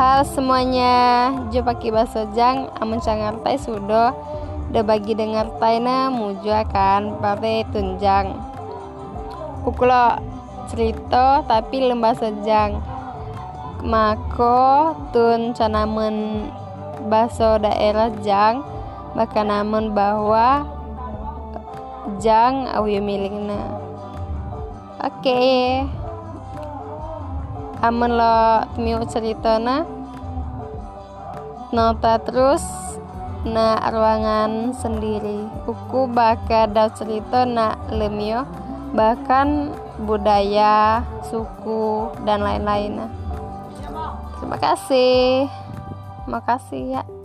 Hal semuanya jumpa kibaso jang amun cangartai sudo da bagi dengar taina muju akan pare tunjang ukulo cerita tapi lembah sejang mako tun canamen baso daerah jang maka namun bahwa jang awi milikna oke. Okay aman lo temiu cerita na nota terus na ruangan sendiri. Buku baka da cerita na lemio bahkan budaya suku dan lain-lain. Terima kasih. Terima kasih ya